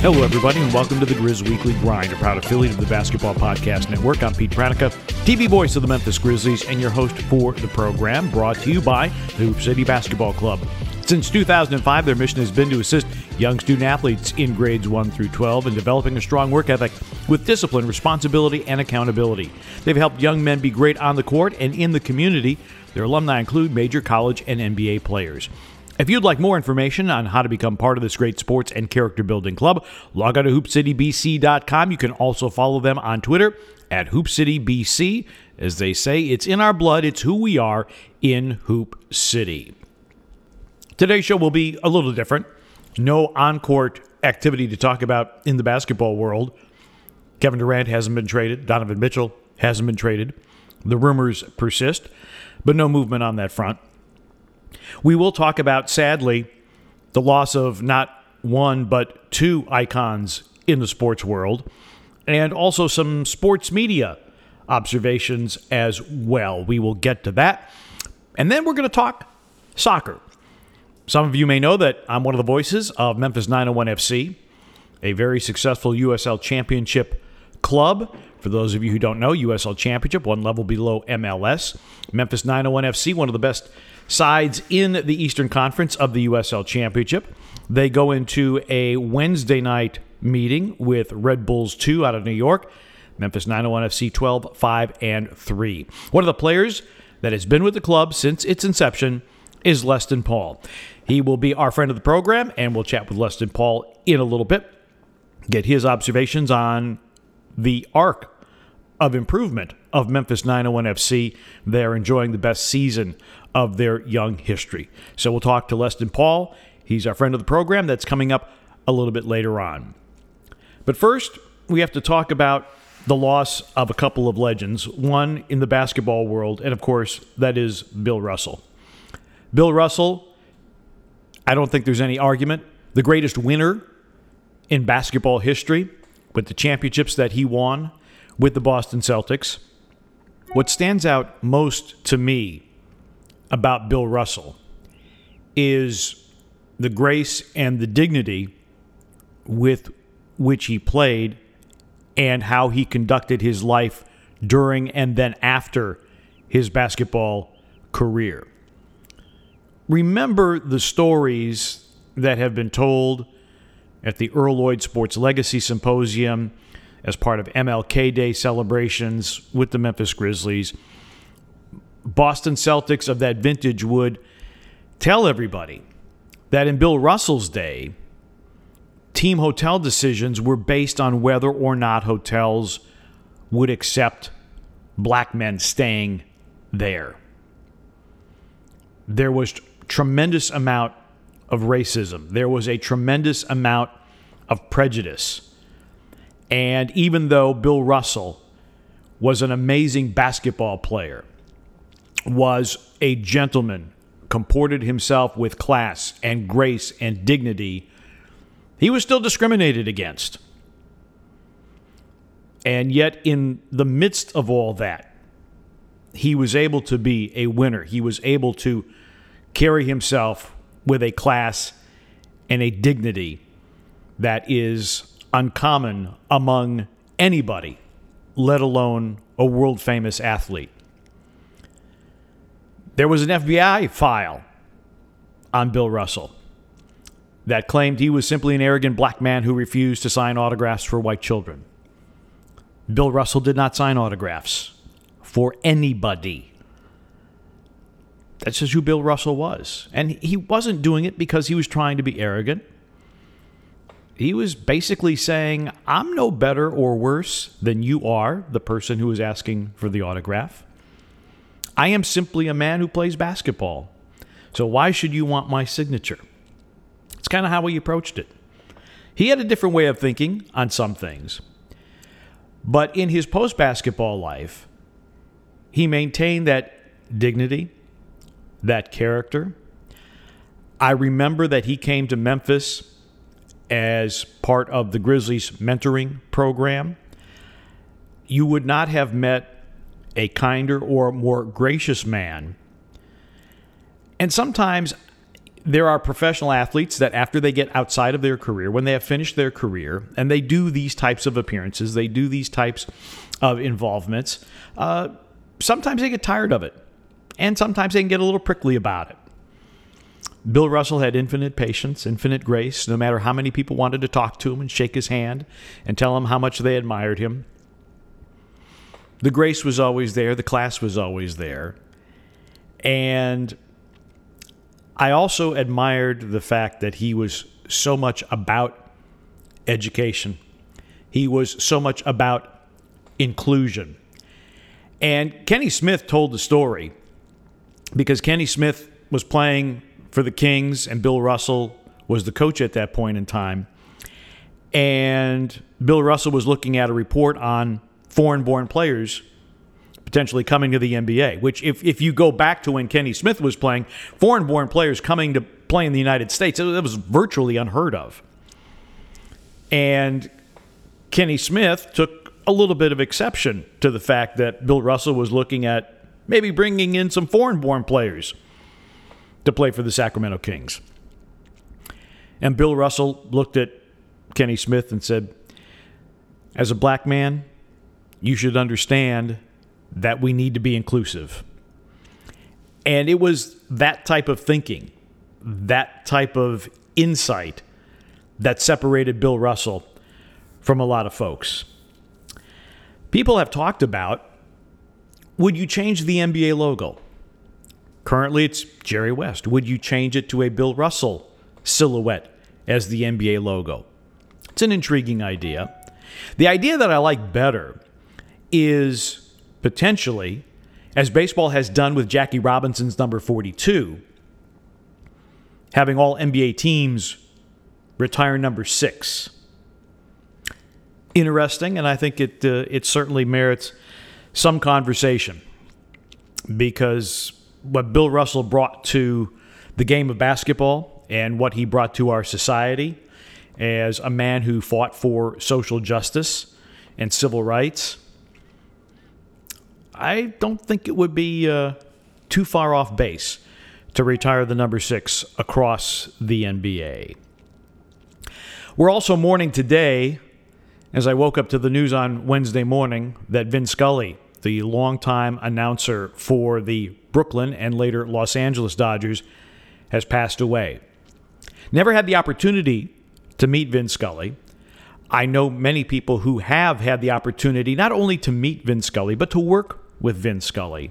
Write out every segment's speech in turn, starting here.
Hello, everybody, and welcome to the Grizz Weekly Grind, a proud affiliate of the Basketball Podcast Network. I'm Pete Pranica, TV voice of the Memphis Grizzlies, and your host for the program, brought to you by the Hoop City Basketball Club. Since 2005, their mission has been to assist young student athletes in grades 1 through 12 in developing a strong work ethic with discipline, responsibility, and accountability. They've helped young men be great on the court and in the community. Their alumni include major college and NBA players. If you'd like more information on how to become part of this great sports and character building club, log on to hoopcitybc.com. You can also follow them on Twitter at hoopcitybc. As they say, it's in our blood, it's who we are in Hoop City. Today's show will be a little different. No on court activity to talk about in the basketball world. Kevin Durant hasn't been traded, Donovan Mitchell hasn't been traded. The rumors persist, but no movement on that front. We will talk about, sadly, the loss of not one, but two icons in the sports world, and also some sports media observations as well. We will get to that. And then we're going to talk soccer. Some of you may know that I'm one of the voices of Memphis 901 FC, a very successful USL Championship club. For those of you who don't know, USL Championship, one level below MLS. Memphis 901 FC, one of the best sides in the Eastern Conference of the USL Championship. They go into a Wednesday night meeting with Red Bulls 2 out of New York. Memphis 901 FC 12, 5, and 3. One of the players that has been with the club since its inception is Leston Paul. He will be our friend of the program, and we'll chat with Leston Paul in a little bit, get his observations on the arc of improvement of Memphis 901 FC. They're enjoying the best season of their young history. So we'll talk to Leston Paul. He's our friend of the program that's coming up a little bit later on. But first, we have to talk about the loss of a couple of legends, one in the basketball world, and of course, that is Bill Russell. Bill Russell, I don't think there's any argument, the greatest winner in basketball history with the championships that he won with the Boston Celtics. What stands out most to me about Bill Russell is the grace and the dignity with which he played and how he conducted his life during and then after his basketball career. Remember the stories that have been told at the Earl Lloyd Sports Legacy Symposium as part of MLK Day celebrations with the Memphis Grizzlies. Boston Celtics of that vintage would tell everybody that in Bill Russell's day, team hotel decisions were based on whether or not hotels would accept black men staying there. There was tremendous amount of racism. There was a tremendous amount of prejudice. And even though Bill Russell was an amazing basketball player, was a gentleman, comported himself with class and grace and dignity, he was still discriminated against. And yet, in the midst of all that, he was able to be a winner. He was able to carry himself with a class and a dignity that is uncommon among anybody, let alone a world famous athlete. There was an FBI file on Bill Russell that claimed he was simply an arrogant black man who refused to sign autographs for white children. Bill Russell did not sign autographs for anybody. That's just who Bill Russell was. And he wasn't doing it because he was trying to be arrogant he was basically saying, I'm no better or worse than you are, the person who is asking for the autograph. I am simply a man who plays basketball. So why should you want my signature? It's kind of how he approached it. He had a different way of thinking on some things. But in his post basketball life, he maintained that dignity, that character. I remember that he came to Memphis as part of the Grizzlies mentoring program, you would not have met a kinder or more gracious man. And sometimes there are professional athletes that after they get outside of their career, when they have finished their career, and they do these types of appearances, they do these types of involvements, uh, sometimes they get tired of it. And sometimes they can get a little prickly about it. Bill Russell had infinite patience, infinite grace, no matter how many people wanted to talk to him and shake his hand and tell him how much they admired him. The grace was always there, the class was always there. And I also admired the fact that he was so much about education. He was so much about inclusion. And Kenny Smith told the story because Kenny Smith was playing for the Kings and Bill Russell was the coach at that point in time. And Bill Russell was looking at a report on foreign born players potentially coming to the NBA, which, if, if you go back to when Kenny Smith was playing, foreign born players coming to play in the United States, that was virtually unheard of. And Kenny Smith took a little bit of exception to the fact that Bill Russell was looking at maybe bringing in some foreign born players to play for the Sacramento Kings. And Bill Russell looked at Kenny Smith and said, As a black man, you should understand that we need to be inclusive. And it was that type of thinking, that type of insight that separated Bill Russell from a lot of folks. People have talked about would you change the NBA logo? Currently, it's Jerry West. Would you change it to a Bill Russell silhouette as the NBA logo? It's an intriguing idea. The idea that I like better is potentially, as baseball has done with Jackie Robinson's number 42, having all NBA teams retire number six. Interesting, and I think it uh, it certainly merits some conversation because what Bill Russell brought to the game of basketball and what he brought to our society as a man who fought for social justice and civil rights I don't think it would be uh, too far off base to retire the number six across the NBA. We're also mourning today, as I woke up to the news on Wednesday morning, that Vin Scully, the longtime announcer for the Brooklyn and later Los Angeles Dodgers, has passed away. Never had the opportunity to meet Vin Scully. I know many people who have had the opportunity not only to meet Vin Scully, but to work with Vin Scully.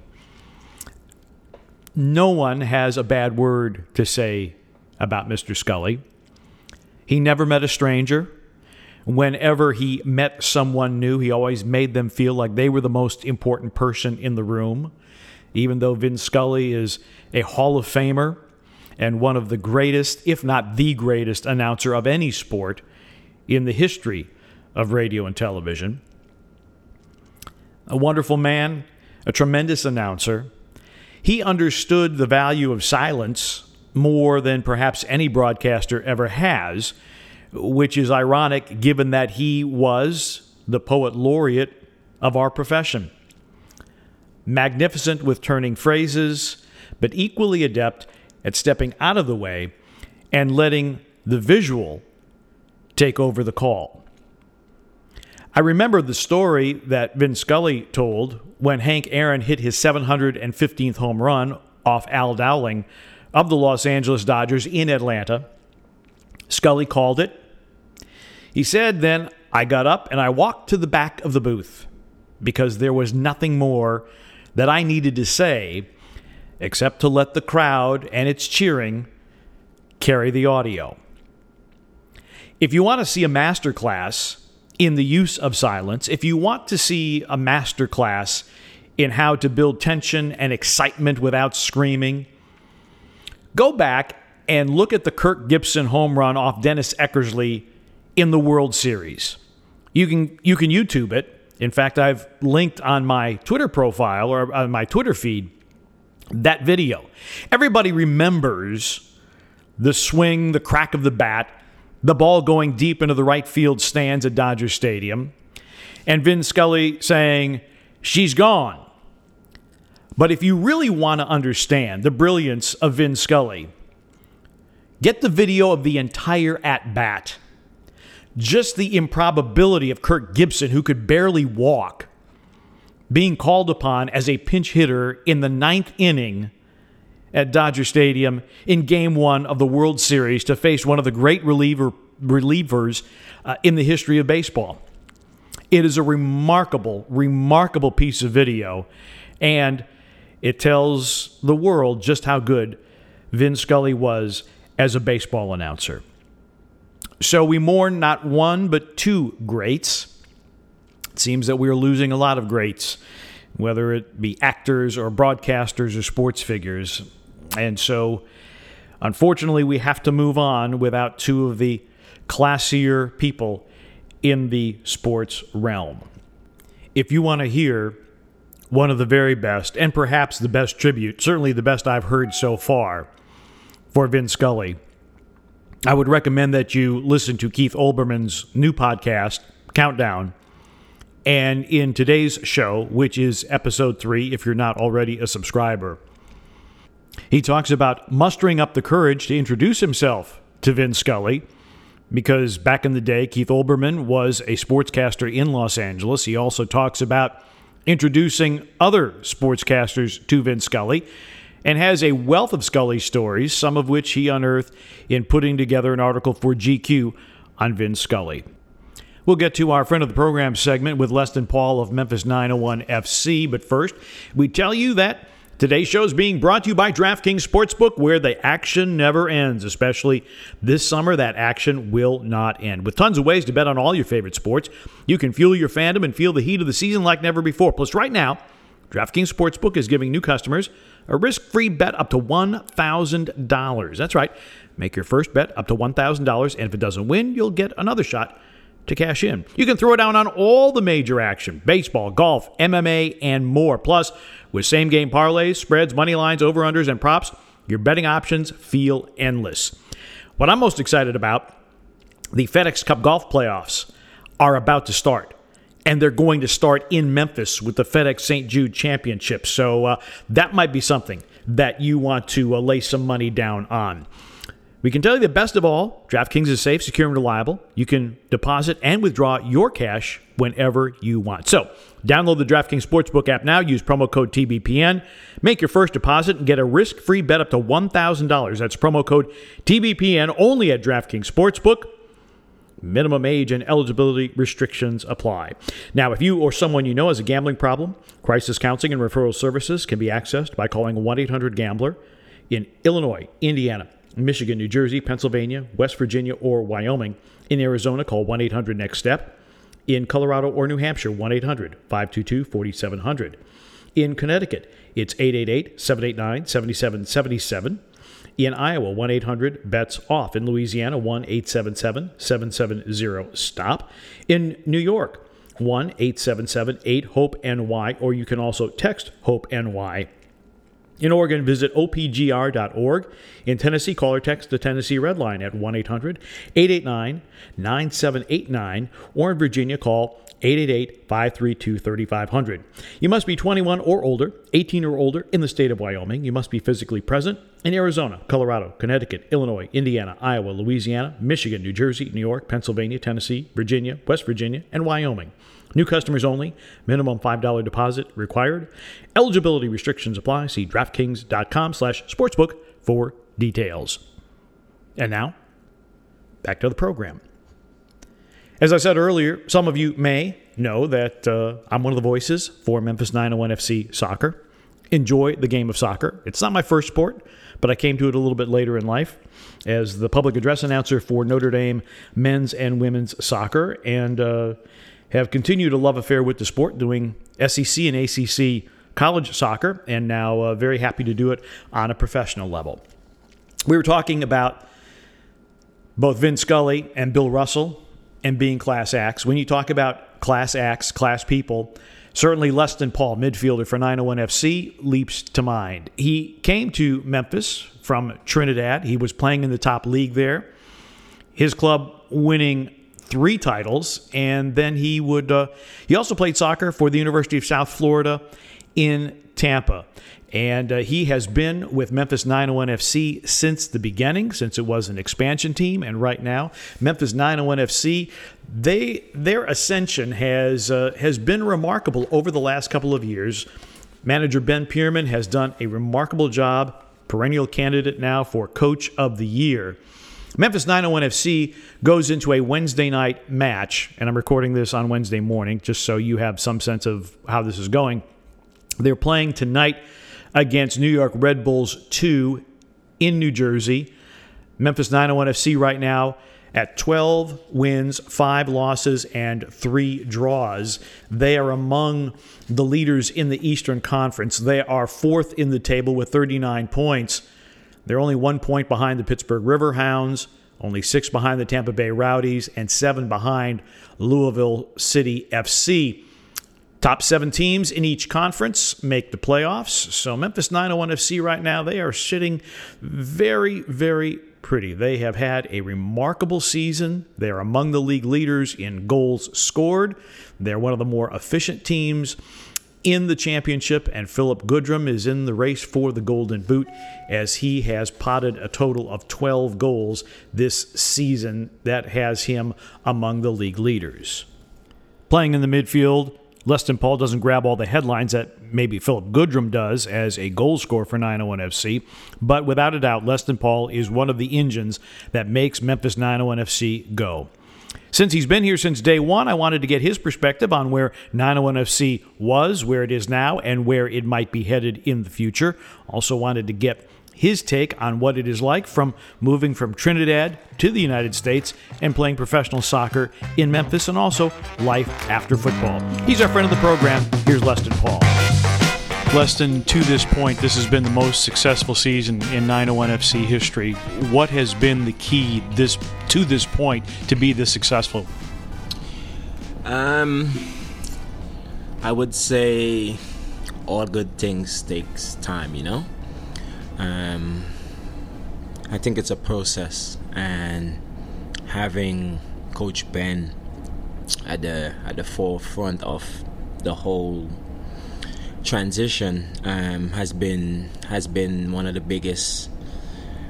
No one has a bad word to say about Mr. Scully. He never met a stranger. Whenever he met someone new, he always made them feel like they were the most important person in the room. Even though Vin Scully is a Hall of Famer and one of the greatest, if not the greatest, announcer of any sport in the history of radio and television. A wonderful man, a tremendous announcer. He understood the value of silence more than perhaps any broadcaster ever has, which is ironic given that he was the poet laureate of our profession. Magnificent with turning phrases, but equally adept at stepping out of the way and letting the visual take over the call. I remember the story that Vin Scully told when Hank Aaron hit his 715th home run off Al Downing of the Los Angeles Dodgers in Atlanta. Scully called it. He said, Then I got up and I walked to the back of the booth because there was nothing more that I needed to say except to let the crowd and its cheering carry the audio. If you want to see a master class in the use of silence. If you want to see a master class in how to build tension and excitement without screaming, go back and look at the Kirk Gibson home run off Dennis Eckersley in the World Series. You can you can YouTube it. In fact, I've linked on my Twitter profile or on my Twitter feed that video. Everybody remembers the swing, the crack of the bat, the ball going deep into the right field stands at Dodger Stadium, and Vin Scully saying, She's gone. But if you really want to understand the brilliance of Vin Scully, Get the video of the entire at bat. Just the improbability of Kirk Gibson, who could barely walk, being called upon as a pinch hitter in the ninth inning at Dodger Stadium in game one of the World Series to face one of the great reliever, relievers uh, in the history of baseball. It is a remarkable, remarkable piece of video, and it tells the world just how good Vin Scully was as a baseball announcer. So we mourn not one, but two greats. It seems that we are losing a lot of greats, whether it be actors or broadcasters or sports figures. And so, unfortunately, we have to move on without two of the classier people in the sports realm. If you want to hear one of the very best, and perhaps the best tribute, certainly the best I've heard so far for Vin Scully, I would recommend that you listen to Keith Olbermann's new podcast, Countdown. And in today's show, which is episode three, if you're not already a subscriber, he talks about mustering up the courage to introduce himself to Vin Scully because back in the day, Keith Olbermann was a sportscaster in Los Angeles. He also talks about introducing other sportscasters to Vin Scully and has a wealth of Scully stories, some of which he unearthed in putting together an article for GQ on Vin Scully. We'll get to our friend of the program segment with Leston Paul of Memphis 901 FC, but first, we tell you that Today's show is being brought to you by DraftKings Sportsbook, where the action never ends, especially this summer. That action will not end. With tons of ways to bet on all your favorite sports, you can fuel your fandom and feel the heat of the season like never before. Plus, right now, DraftKings Sportsbook is giving new customers a risk free bet up to $1,000. That's right. Make your first bet up to $1,000, and if it doesn't win, you'll get another shot to cash in. You can throw down on all the major action baseball, golf, MMA, and more. Plus, with same game parlays, spreads, money lines, over unders, and props, your betting options feel endless. What I'm most excited about the FedEx Cup golf playoffs are about to start. And they're going to start in Memphis with the FedEx St. Jude Championship. So uh, that might be something that you want to uh, lay some money down on. We can tell you the best of all DraftKings is safe, secure, and reliable. You can deposit and withdraw your cash whenever you want. So, download the DraftKings Sportsbook app now. Use promo code TBPN. Make your first deposit and get a risk free bet up to $1,000. That's promo code TBPN only at DraftKings Sportsbook. Minimum age and eligibility restrictions apply. Now, if you or someone you know has a gambling problem, crisis counseling and referral services can be accessed by calling 1 800 Gambler in Illinois, Indiana, Michigan, New Jersey, Pennsylvania, West Virginia, or Wyoming. In Arizona, call 1 800 Next Step. In Colorado or New Hampshire, 1 800 522 4700. In Connecticut, it's 888 789 7777. In Iowa, 1 800 bets off. In Louisiana, 1 877 770 stop. In New York, 1 877 8 HOPE NY, or you can also text HOPE NY in Oregon, visit opgr.org. In Tennessee, call or text the Tennessee Red Line at 1 800 889 9789. Or in Virginia, call 888 532 3500. You must be 21 or older, 18 or older in the state of Wyoming. You must be physically present in Arizona, Colorado, Connecticut, Illinois, Indiana, Iowa, Louisiana, Michigan, New Jersey, New York, Pennsylvania, Tennessee, Virginia, West Virginia, and Wyoming. New customers only. Minimum $5 deposit required. Eligibility restrictions apply. See DraftKings.com slash sportsbook for details. And now, back to the program. As I said earlier, some of you may know that uh, I'm one of the voices for Memphis 901 FC soccer. Enjoy the game of soccer. It's not my first sport, but I came to it a little bit later in life as the public address announcer for Notre Dame men's and women's soccer. And uh, have continued a love affair with the sport, doing SEC and ACC college soccer, and now uh, very happy to do it on a professional level. We were talking about both Vin Scully and Bill Russell and being class acts. When you talk about class acts, class people, certainly Leston Paul, midfielder for 901 FC, leaps to mind. He came to Memphis from Trinidad. He was playing in the top league there. His club winning three titles, and then he would. Uh, he also played soccer for the University of South Florida in Tampa. And uh, he has been with Memphis 901 FC since the beginning, since it was an expansion team. And right now, Memphis 901 FC, they their ascension has uh, has been remarkable over the last couple of years. Manager Ben Pirmann has done a remarkable job, perennial candidate now for Coach of the Year. Memphis 901 FC goes into a Wednesday night match, and I'm recording this on Wednesday morning just so you have some sense of how this is going. They're playing tonight against New York Red Bulls 2 in New Jersey. Memphis 901 FC right now at 12 wins, 5 losses, and 3 draws. They are among the leaders in the Eastern Conference. They are fourth in the table with 39 points. They're only one point behind the Pittsburgh Riverhounds, only six behind the Tampa Bay Rowdies, and seven behind Louisville City FC. Top seven teams in each conference make the playoffs. So Memphis 901 FC right now, they are sitting very, very pretty. They have had a remarkable season. They are among the league leaders in goals scored. They're one of the more efficient teams in the championship, and Phillip Goodrum is in the race for the Golden Boot as he has potted a total of 12 goals this season. That has him among the league leaders. Playing in the midfield, Leston Paul doesn't grab all the headlines that maybe Phillip Goodrum does as a goal scorer for 901 FC, but without a doubt, Leston Paul is one of the engines that makes Memphis 901 FC go. Since he's been here since day one, I wanted to get his perspective on where 901 FC was, where it is now, and where it might be headed in the future. Also, wanted to get his take on what it is like from moving from Trinidad to the United States and playing professional soccer in Memphis and also life after football. He's our friend of the program. Here's Leston Paul. Leston, to this point, this has been the most successful season in 901 FC history. What has been the key this to this point to be this successful? Um, I would say all good things takes time, you know. Um, I think it's a process, and having Coach Ben at the at the forefront of the whole transition um, has been has been one of the biggest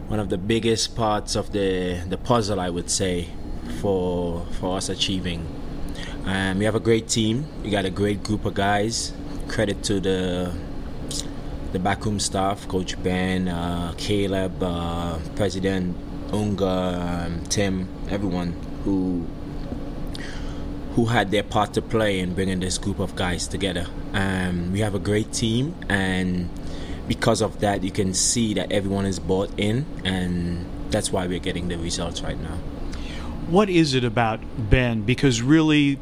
one of the biggest parts of the the puzzle, I would say, for for us achieving. Um, we have a great team. We got a great group of guys. Credit to the the backroom staff, Coach Ben, uh, Caleb, uh, President Unger, um, Tim, everyone who who had their part to play in bringing this group of guys together. Um, we have a great team, and because of that, you can see that everyone is bought in, and that's why we're getting the results right now. What is it about Ben? Because really,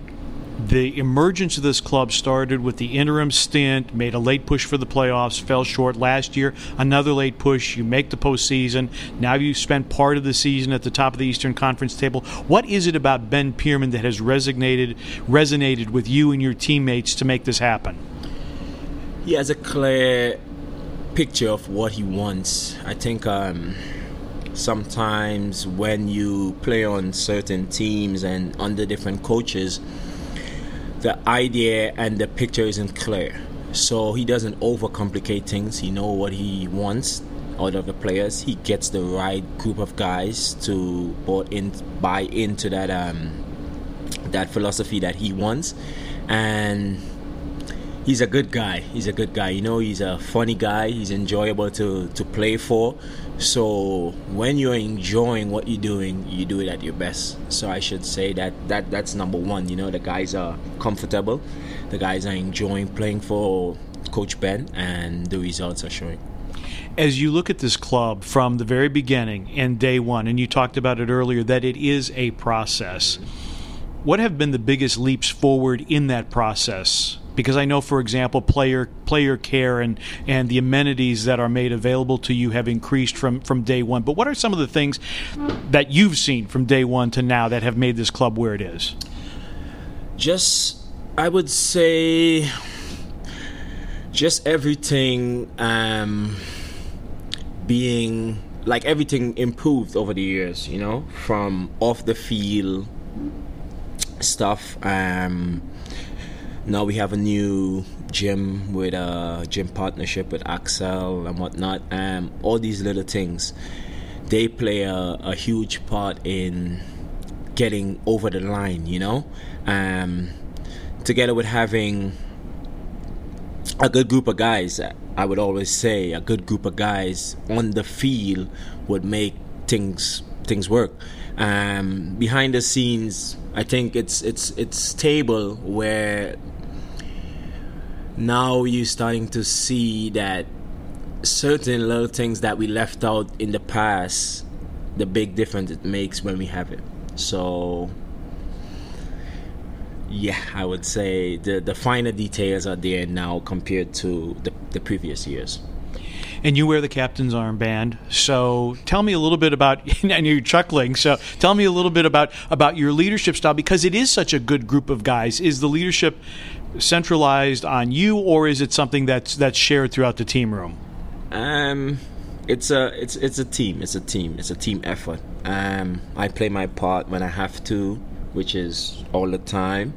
the emergence of this club started with the interim stint, made a late push for the playoffs, fell short last year, another late push. You make the postseason. Now you've spent part of the season at the top of the Eastern Conference table. What is it about Ben Pirmann that has resonated resonated with you and your teammates to make this happen? He has a clear picture of what he wants. I think um, sometimes when you play on certain teams and under different coaches, the idea and the picture isn't clear. So he doesn't overcomplicate things. He know what he wants out of the players. He gets the right group of guys to bought in, buy into that um, that philosophy that he wants, and he's a good guy. He's a good guy. You know, he's a funny guy. He's enjoyable to to play for. So when you're enjoying what you're doing, you do it at your best. So I should say that that that's number one. You know, the guys are comfortable, the guys are enjoying playing for Coach Ben, and the results are showing. As you look at this club from the very beginning and day one, and you talked about it earlier, that it is a process. What have been the biggest leaps forward in that process because I know, for example, player player care and and the amenities that are made available to you have increased from from day one. But what are some of the things that you've seen from day one to now that have made this club where it is? Just, I would say, just everything um, being like everything improved over the years. You know, from off the field stuff. Um, now we have a new gym with a gym partnership with Axel and whatnot. Um, all these little things, they play a, a huge part in getting over the line. You know, um, together with having a good group of guys. I would always say a good group of guys on the field would make things things work. Um, behind the scenes, I think it's it's it's stable where now you're starting to see that certain little things that we left out in the past, the big difference it makes when we have it. So yeah, I would say the the finer details are there now compared to the, the previous years. And you wear the captain's armband. So tell me a little bit about and you're chuckling. So tell me a little bit about about your leadership style because it is such a good group of guys. Is the leadership centralized on you or is it something that's that's shared throughout the team room? Um it's a it's it's a team. It's a team. It's a team effort. Um I play my part when I have to which is all the time.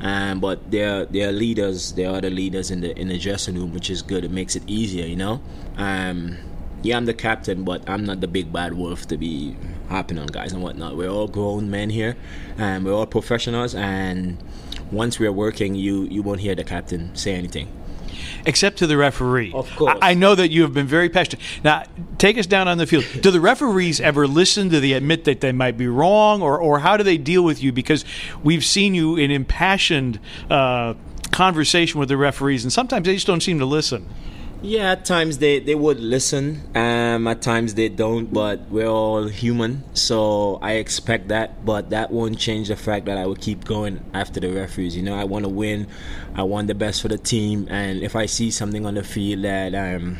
Um, but they're they're leaders. They are the leaders in the in the dressing room, which is good. It makes it easier, you know. Um, yeah, I'm the captain, but I'm not the big bad wolf to be hopping on guys and whatnot. We're all grown men here, and we're all professionals. And once we're working, you you won't hear the captain say anything except to the referee. Of course. I, know that you have been very passionate. Now, take us down on the field. do the referees ever listen? Do they admit that they might be wrong, or, or how do they deal with you? Because we've seen you in impassioned uh, conversation with the referees, and sometimes they just don't seem to listen. Yeah, at times they, they would listen. Um, at times they don't, but we're all human, so I expect that. But that won't change the fact that I will keep going after the referees. You know, I want to win. I want the best for the team, and if I see something on the field that um,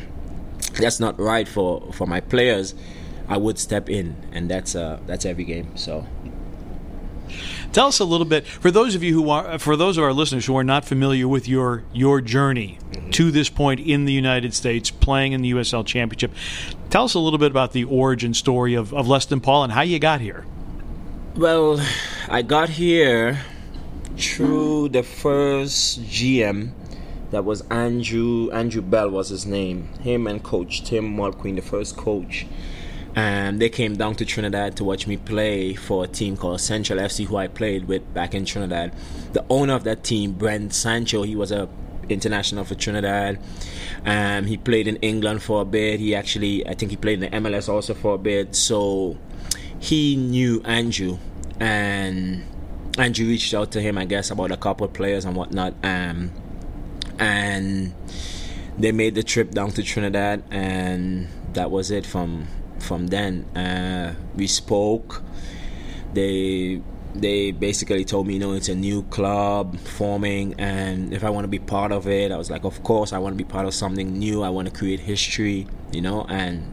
that's not right for, for my players, I would step in, and that's uh, that's every game. So. Tell us a little bit for those of you who are for those of our listeners who are not familiar with your your journey mm-hmm. to this point in the United States, playing in the USL Championship. Tell us a little bit about the origin story of, of Leston Paul and how you got here. Well, I got here through the first GM that was Andrew Andrew Bell was his name. Him and Coach Tim Mulqueen, the first coach and they came down to Trinidad to watch me play for a team called Central FC, who I played with back in Trinidad. The owner of that team, Brent Sancho, he was a international for Trinidad. Um, he played in England for a bit. He actually, I think, he played in the MLS also for a bit. So he knew Andrew, and Andrew reached out to him, I guess, about a couple of players and whatnot. Um, and they made the trip down to Trinidad, and that was it from from then. Uh, we spoke. They they basically told me, you know, it's a new club forming, and if I want to be part of it, I was like, of course, I want to be part of something new. I want to create history, you know, and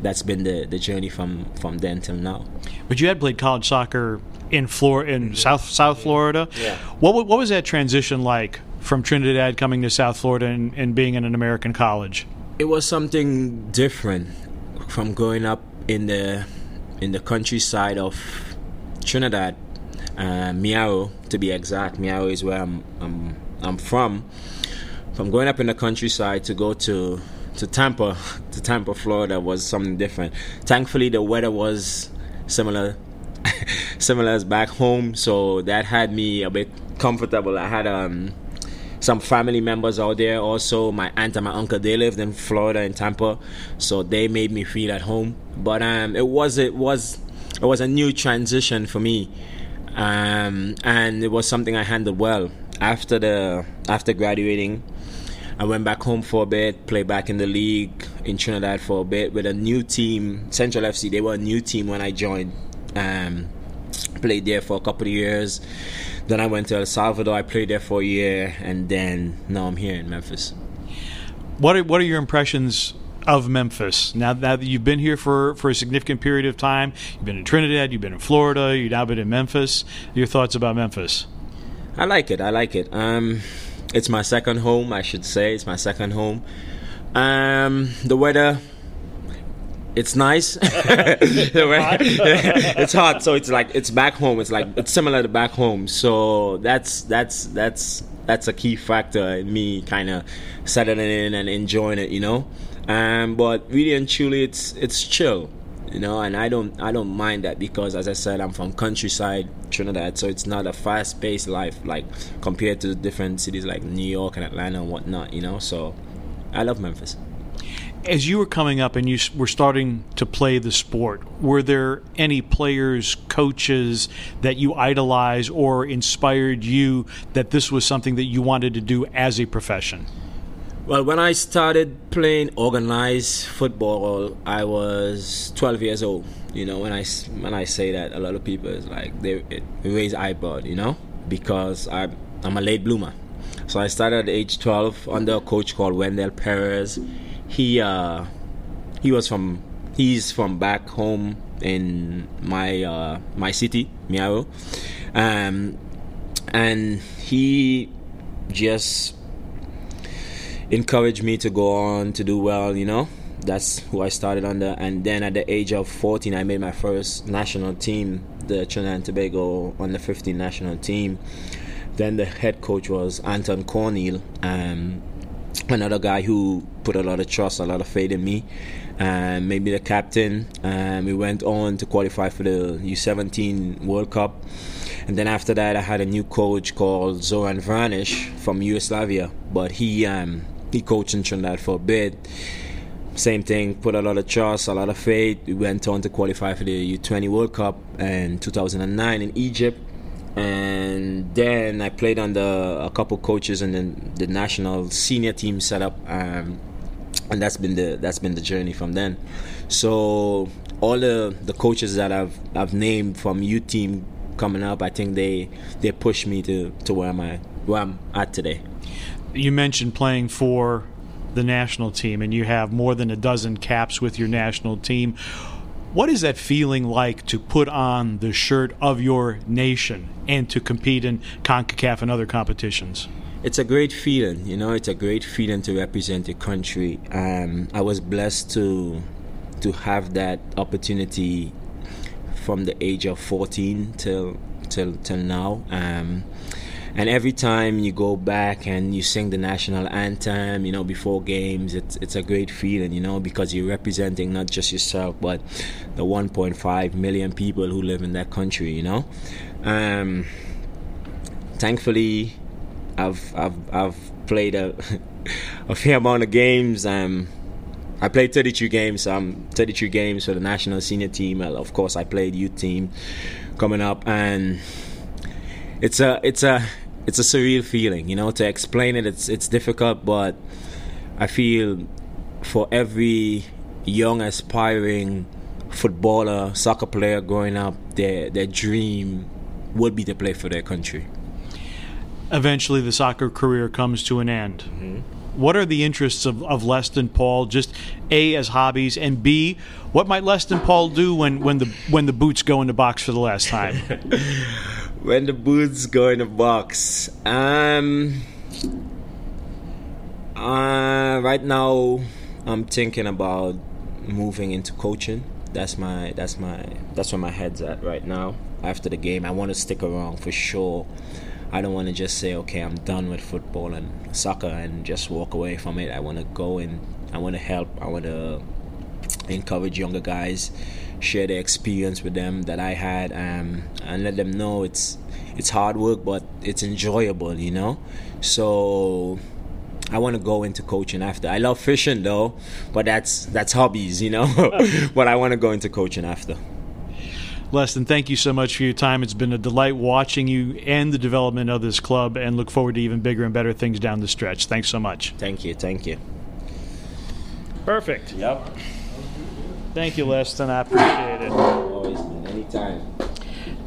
that's been the, the journey from from then till now. But you had played college soccer in Florida, in South South Florida. Yeah. What what was that transition like from Trinidad coming to South Florida and, and being in an American college? It was something different from growing up in the in the countryside of Trinidad, uh, Mayaro to be exact. Mayaro is where I'm, I'm I'm from. From growing up in the countryside to go to to Tampa to Tampa, Florida was something different. Thankfully, the weather was similar similar as back home, so that had me a bit comfortable. I had um some family members out there also my aunt and my uncle they lived in florida in tampa so they made me feel at home but um, it was it was it was a new transition for me um, and it was something i handled well after the after graduating I went back home for a bit, played back in the league in Trinidad for a bit with a new team, Central FC. They were a new team when I joined. Um, played there for a couple of years. Then I went to El Salvador. I played there for a year, and then now I'm here in Memphis. What are, what are your impressions of Memphis now, now that you've been here for, for a significant period of time? You've been in Trinidad, you've been in Florida, you've now been in Memphis. Your thoughts about Memphis? I like it. I like it. Um, it's my second home, I should say. It's my second home. Um, the weather it's nice. it's hot, so it's like it's back home. It's like it's similar to back home. So that's that's that's that's a key factor in me kind of settling in and enjoying it, you know. Um, but really and truly, it's it's chill, you know, and I don't I don't mind that because, as I said, I'm from countryside Trinidad, so it's not a fast-paced life like compared to different cities like New York and Atlanta and whatnot, you know. So I love Memphis as you were coming up and you were starting to play the sport, were there any players, coaches that you idolize or inspired you that this was something that you wanted to do as a profession? Well, when I started playing organized football, I was 12 years old. You know, when I when I say that, a lot of people is like they raise eyebrow. You know, because I'm I'm a late bloomer. So I started at age 12 under a coach called Wendell Perez he uh, he was from he's from back home in my uh, my city, Mayaro, um, and he just encouraged me to go on to do well. You know, that's who I started under. And then at the age of 14, I made my first national team, the Trinidad and Tobago under 15 national team. Then the head coach was Anton Corneal. Um, another guy who put a lot of trust, a lot of faith in me. And maybe the captain. Um, we went on to qualify for the U17 World Cup. And then after that, I had a new coach called Zoran Vranic from Yugoslavia. But he um, he coached in Trinidad for a bit. Same thing, put a lot of trust, a lot of faith. We went on to qualify for the U20 World Cup in 2009 in Egypt and then I played under a couple coaches and then the national senior team set up, um, and that's been the that's been the journey from then. So all the the coaches that I've I've named from U team coming up, I think they they pushed me to to where am I where I'm at today. You mentioned playing for the national team, and you have more than a dozen caps with your national team. What is that feeling like to put on the shirt of your nation and to compete in CONCACAF and other competitions? It's a great feeling, you know. It's a great feeling to represent a country. Um, I was blessed to to have that opportunity from the age of 14 till till till now. Um, and every time you go back and you sing the national anthem you know before games it's it's a great feeling you know because you're representing not just yourself but the 1.5 million people who live in that country you know um, thankfully I've I've I've played a a fair amount of games um, I played 32 games. Um, 32 games for the national senior team. Of course, I played youth team coming up, and it's a it's a it's a surreal feeling. You know, to explain it, it's it's difficult, but I feel for every young aspiring footballer, soccer player growing up, their their dream would be to play for their country. Eventually, the soccer career comes to an end. Mm-hmm. What are the interests of, of Leston Paul? Just A as hobbies, and B, what might Leston Paul do when, when the when the boots go in the box for the last time? when the boots go in the box. Um, uh, right now, I'm thinking about moving into coaching. That's my that's my that's where my head's at right now. After the game, I want to stick around for sure. I don't want to just say, okay, I'm done with football and soccer and just walk away from it. I want to go and I want to help. I want to encourage younger guys share the experience with them that I had um, and let them know it's it's hard work but it's enjoyable you know so I want to go into coaching after I love fishing though but that's that's hobbies you know but I want to go into coaching after Leston, thank you so much for your time. It's been a delight watching you and the development of this club, and look forward to even bigger and better things down the stretch. Thanks so much. Thank you. Thank you. Perfect. Yep. Thank you, Leston. I appreciate it. Always, man. Anytime.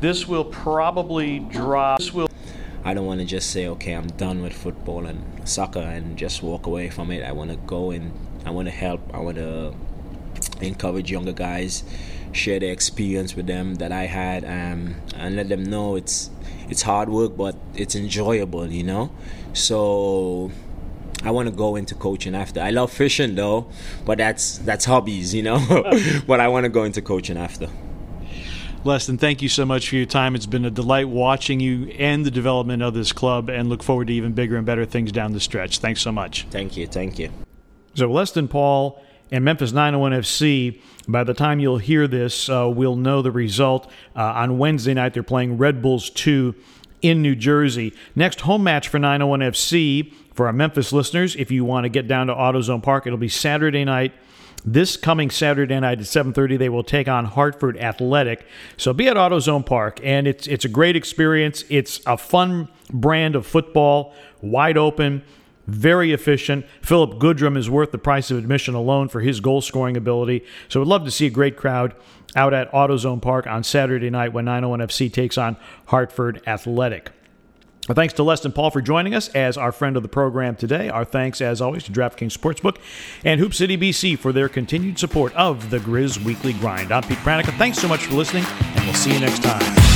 This will probably drop. This will. I don't want to just say, okay, I'm done with football and soccer and just walk away from it. I want to go and I want to help. I want to encourage younger guys, share the experience with them that I had, um, and let them know it's it's hard work, but it's enjoyable, you know. So I want to go into coaching after. I love fishing though, but that's that's hobbies, you know. but I want to go into coaching after. Leston, thank you so much for your time. It's been a delight watching you and the development of this club, and look forward to even bigger and better things down the stretch. Thanks so much. Thank you. Thank you. So, Leston Paul and Memphis 901 FC. By the time you'll hear this, uh, we'll know the result. Uh, on Wednesday night, they're playing Red Bulls 2 in New Jersey. Next home match for 901 FC for our Memphis listeners. If you want to get down to AutoZone Park, it'll be Saturday night this coming Saturday night at 7:30, they will take on Hartford Athletic. So be at AutoZone Park, and it's it's a great experience. It's a fun brand of football, wide open, very efficient. Phillip Goodrum is worth the price of admission alone for his goal scoring ability. So we'd love to see a great crowd out at AutoZone Park on Saturday night when 901 FC takes on Hartford Athletic. Our thanks to Leston Paul for joining us as our friend of the program today. Our thanks, as always, to DraftKings Sportsbook and Hoop City BC for their continued support of the Grizz Weekly Grind. I'm Pete Pranica. Thanks so much for listening, and we'll see you next time.